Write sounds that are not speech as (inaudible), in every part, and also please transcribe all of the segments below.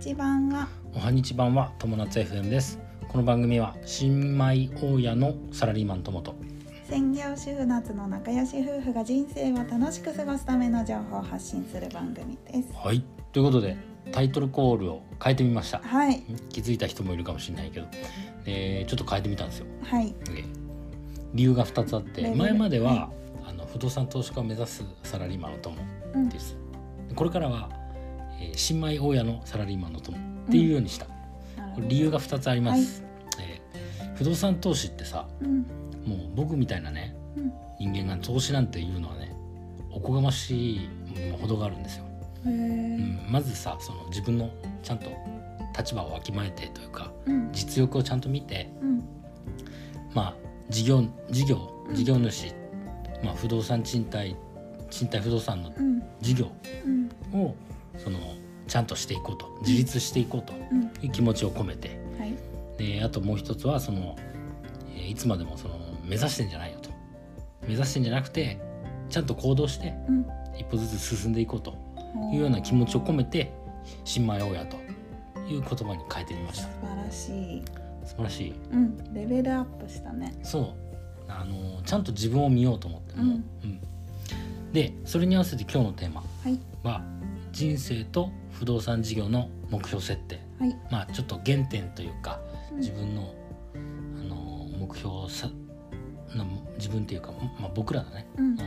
日版はおはにち版は友達 FM です。この番組は新米大家のサラリーマン友と専業主婦夏の仲良し夫婦が人生を楽しく過ごすための情報を発信する番組です。はい。ということでタイトルコールを変えてみました。はい。気づいた人もいるかもしれないけど、えーちょっと変えてみたんですよ、はい。えー理由が2つあって前までは、はあの不動産投資家を目指すサラリーマンの友うん。です、これからは、えー新米大家のサラリーマンの友っていうようにした、なるほど。これ理由が2つあります、えー不動産投資ってさうん。もう僕みたいなねうん。人間が投資なんていうのはねおこがましいもほどがあるんですよ、へうえん、まずさその自分のちゃんと立場をわきまえてというかうん。実力をちゃんと見てうん。まあ事業事業うん。事業主、まあ、不動産賃貸賃貸不動産のうん。事業うん。をそのちゃんとしていこうと自立していこうとうん。いう気持ちを込めて。はい。であともう一つはその、えーいつまでもその目指してんじゃないよと。目指してんじゃなくてちゃんと行動してうん。一歩ずつ進んでいこうというような気持ちを込めて新米親という言葉に変えてみました。素晴らしい。素晴らしい。うん。レベルアップしたね。そう。あのちゃんと自分を見ようと思っても、うん。うん。でそれに合わせて今日のテーマはい。は人生と不動産事業の目標設定。はい。まあちょっと原点というかうん。自分の、あの目標さの自分っていうか、まあ、僕らだねうん。の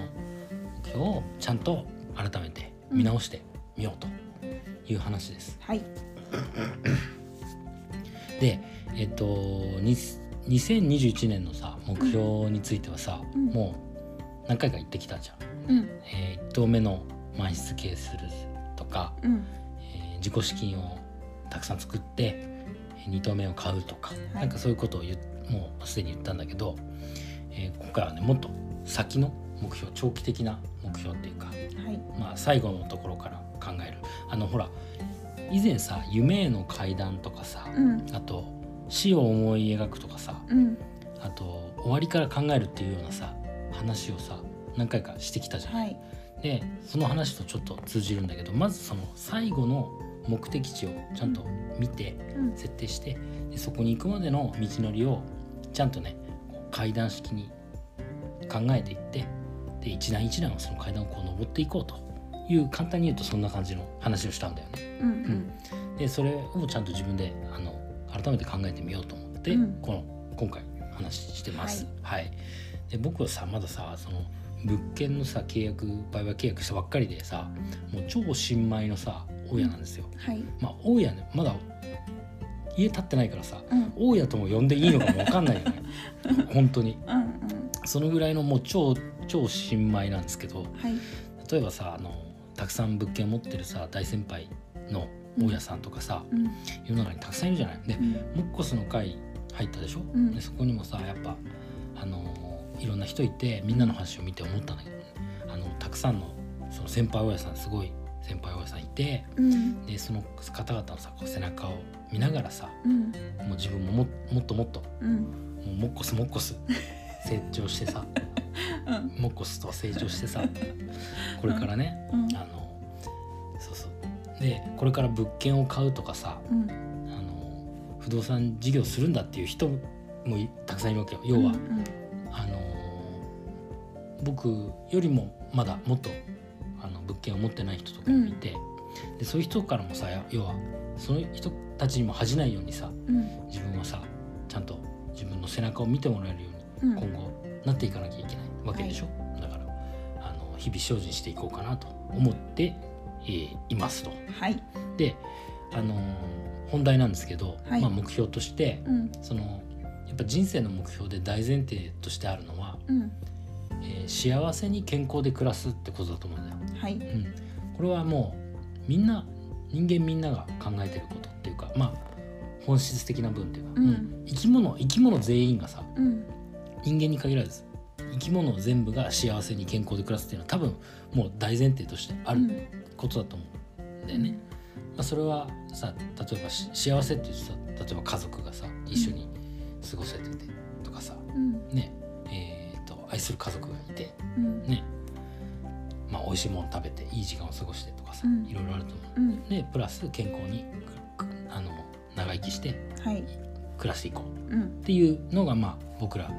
目標をちゃんと改めて見直してみようという話です。はい。でえっとに2021年のさ目標についてはさ、うん。もう何回か言ってきたじゃん。うん。え1棟目の満室係するとか、うん。えー自己資金をたくさん作って2棟目を買うとか、はい。なんかそういうことを言っもうすでに言ったんだけど、えー今回はねもっと先の目標長期的な目標っていうか、はい。まあ、最後のところから考える。あのほら以前さ夢への階段とかさ、うん。あと死を思い描くとかさうん。あと終わりから考えるっていうようなさ話をさ何回かしてきたじゃん。はいでその話とちょっと通じるんだけどまずその最後の目的地をちゃんと見てうん。設定してでそこに行くまでの道のりをちゃんとね階段式に考えていってで一段一段その階段をこう登っていこうという簡単に言うとそんな感じの話をしたんだよね。うん。うん。でそれをちゃんと自分であの改めて考えてみようと思って、うん。この今回話してます。はい、で僕はさまださその物件のさ契約売買契約したばっかりでさもう超新米のさ大家なんですよ。はい。まあ大家ねまだ家建ってないからさうん。大家とも呼んでいいのかもわかんないよね。(laughs) 本当に。うんうん。そのぐらいのもう超超新米なんですけどはい。例えばさあのたくさん物件を持ってるさ大先輩の大家さんとかさ、うん。世の中にたくさんいるじゃない。でうん。モッコスの会入ったでしょ、うん。でそこにもさやっぱあのーいろんな人いてみんなの話を見て思ったんだけどねあのたくさんのその先輩大家さんすごい先輩大家さんいてうん。でその方々のさこう背中を見ながらさうん。もう自分もももっともっとうん。もうモッコスモッコス成長してさ (laughs) うん。モッコスと成長してさこれからね、うん。あのそうそう。でこれから物件を買うとかさうん。あの不動産事業するんだっていう人もいたくさんいるわけよ。要は、うん。あの僕よりもまだもっとあの物件を持ってない人とかもいて、でそういう人からもさ要はその人たちにも恥じないようにさうん。自分はさちゃんと自分の背中を見てもらえるようにうん。今後なっていかなきゃいけないわけでしょ、だからあの日々精進していこうかなと思って、えーいますと。はい。であの本題なんですけど、はい。まあ、目標としてうん。そのやっぱ人生の目標で大前提としてあるのは、うんえー幸せに健康で暮らすってことだと思うんだよ。はい。うん、これはもうみんな人間みんなが考えてることっていうかまあ本質的な部分っていうか、うん。生き物生き物全員がさうん。人間に限らず生き物全部が幸せに健康で暮らすっていうのは多分もう大前提としてあることだと思うんだよね。まあ、それはさ例えばし幸せって言うとさ例えば家族がさ一緒に過ごせててとかさうん。ね愛する家族がいてうん。ね。まあ美味しいもの食べていい時間を過ごしてとかさ、うん。いろいろあると思う。うん。でプラス健康にくあの長生きしてはい。暮らしていこう。うん。っていうのがまあ僕ら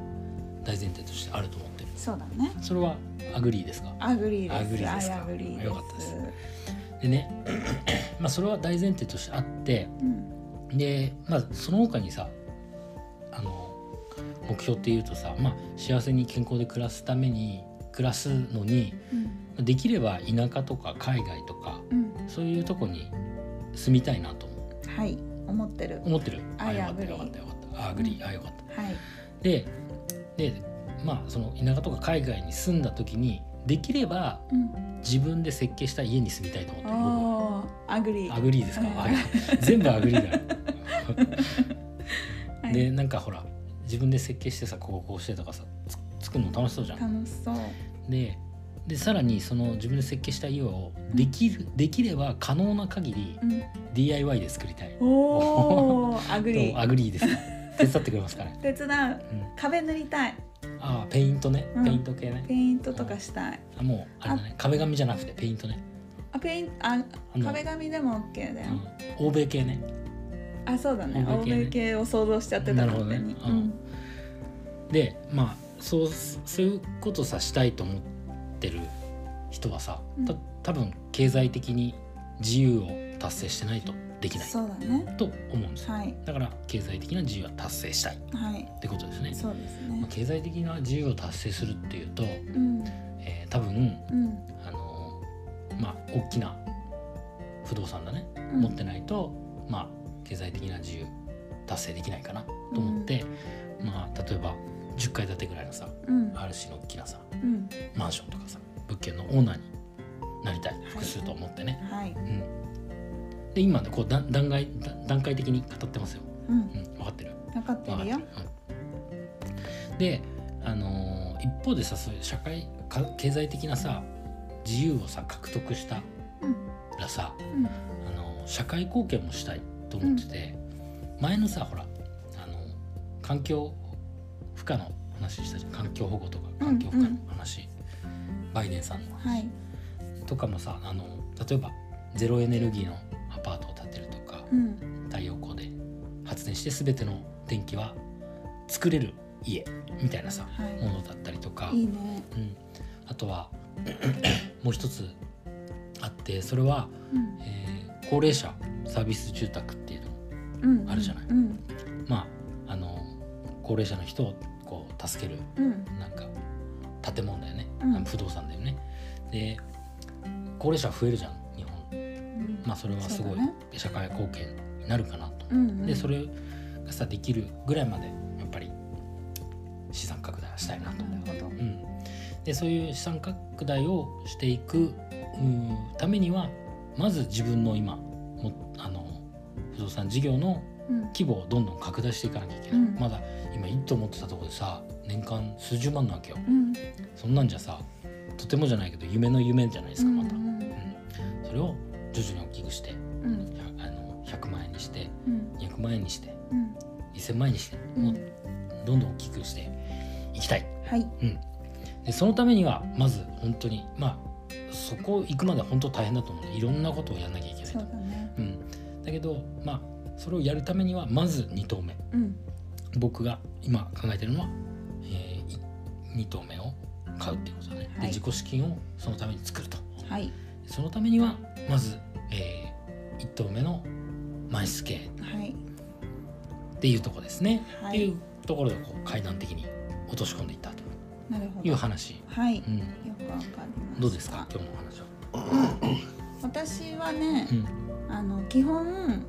大前提としてあると思ってる。そうだね。それは agree ですか？アグリーです。 agree ですか？です。よかったです。でね (clears throat) まあそれは大前提としてあってうん。でまあその他にさあの目標っていうとさ、まあ、幸せに健康で暮らすために暮らすのにうん。できれば田舎とか海外とかうん。そういうとこに住みたいなと思う。はい。思ってる。思ってる？あよかったよかったよかった。あ agree、あよかった。はい。ででまあその田舎とか海外に住んだ時にできればうん。自分で設計した家に住みたいと思ってる。 agree agree ですか、全部 agree だ (laughs) でなんかほら自分で設計してさこここうしてとかさつ作るの楽しそうじゃん。楽しそう。ででさらにその自分で設計した家をできる、できれば可能な限りうん。DIY で作りたい。おー (laughs) agree どうアーグリーですか手伝ってくれますかね、(laughs) 手伝う。うん、壁塗りたい。ああペイントね。うん。ペイント系ね、ペイントとかしたい。あもうあれだね。壁紙じゃなくてペイントね、あペインああの。壁紙でも OK だよ、うん、欧米系ねあそうだね。欧欧米系を想像しちゃってたなるほどね。勝手に。うん。でまあそうそういうことさしたいと思ってる人はさたうん。多分経済的に自由を達成してないとできない。そうだね。と思うんですよ。はい。だから経済的な自由は達成したい。っはい。てことですね。そうですまあね経済的な自由を達成するっていうと、うん。えー多分うん。あのまあ大きな不動産だね、うん。持ってないとまあ経済的な自由達成できないかなと思って、まあ例えば10階建てぐらいのさうん。ある種の大きなさうん。マンションとかさ物件のオーナーになりたい複数と思ってね、はい。うん、で今ねこうだ段階だ段階的に語ってますよ、うん。うん、分かってる？分かってるよ。る、うん、で、あのー一方でさそういう社会か経済的なさ自由をさ獲得したうん。らさ、うん。あのー社会貢献もしたいと思ってて、前のさほら、あのー環境負荷の話したじゃん。環境保護とか環境負荷の話、バイデンさんの話、はい。とかもさあの例えばゼロエネルギーのアパートを建てるとか、うん。太陽光で発電して全ての電気は作れる家みたいなさ、はい。ものだったりとか、いいね。うん、あとは (clears throat) もう一つあってそれは、うん。えー高齢者サービス住宅っあるじゃない。うん。まああの高齢者の人をこう助けるうん。なんか建物だよね、うん。不動産だよね。で高齢者増えるじゃん日本。うん。まあそれはすごい社会貢献になるかなと、でそれがさできるぐらいまでやっぱり資産拡大はしたいなと、うん、でそういう資産拡大をしていくうんためにはまず自分の今もあの不動産事業のうん。規模をどんどん拡大していかなきゃいけない、うん。まだ今1棟持ってたところでさ年間数十万なわけよ。うん。そんなんじゃさとてもじゃないけど夢の夢じゃないですかまた、うんうん。それを徐々に大きくしてうん。100あの100万円にしてうん。200万円にしてうん。1000万円にして、うん。もうどんどん大きくしていきたい、はい。うん、でそのためにはまず本当にまあそこ行くまでは本当大変だと思うね。いろんなことをやんなきゃいけないと。そうだね。うん、だけどまあそれをやるためにはまず2棟目。うん。僕が今考えてるのは、え2棟目を買うっていうことだね、はい。で自己資金をそのために作ると。はい。そのためにはまず、え1棟目の満室経営はい。っていうところですね、はい。っていうところでこう階段的に落とし込んでいったとなるほど。いう話、はい。うん、よくわかりました。どうですか？今日のお話は。(coughs) 私はねうんあの基本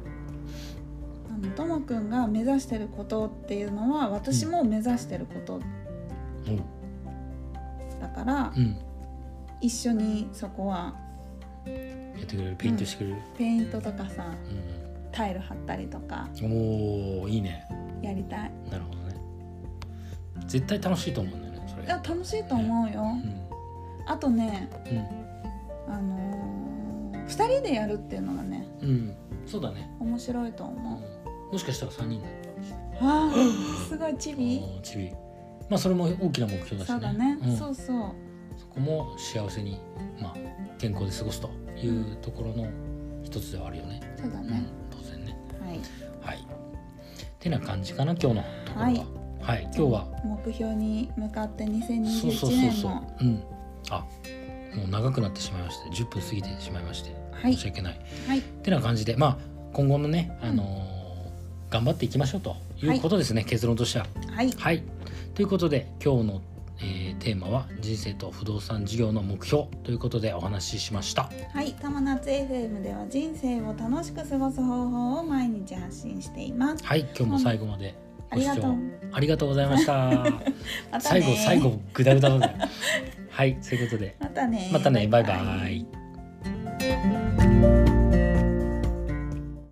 あのともくんが目指してることっていうのは私も目指してることおうだから、うん、一緒にそこはやってくれるペイントしてくれる、ペイントとかさうん。タイル貼ったりとかおおいいねやりたいなるほどね絶対楽しいと思うん。だよねそれいや楽しいと思うよ、うん。あとねうん。あのー、2人でやるっていうのがねうん、そうだね、面白いとう。ん。思う、もしかしたら3人だったかもしれない。あーすごいチビ？あーちびまあそれも大きな目標だしね。そうだね、ん。そうそう。そこも幸せに、まあ、健康で過ごすというところの一つではあるよね、うんそうだね、、当然ね。はい。はい。てな感じかな今日のところは。はい。はい、今日は目標に向かってそうそう2021そうそう。年もうん。あもう長くなってしまいまして10分過ぎてしまいましてはい申し訳ない、はいってな感じでまあ今後のね、あのー頑張っていきましょうということですね、結論としては。はいはいということで今日の、えーテーマは人生と不動産事業の目標ということでお話ししました。はい、玉夏 FM では人生を楽しく過ごす方法を毎日発信しています。はい今日も最後までご視聴ありがとう。ございました。(laughs) また最ね後最後グダグダだね。(laughs) はいそういうことでまたね。またねバイバイ。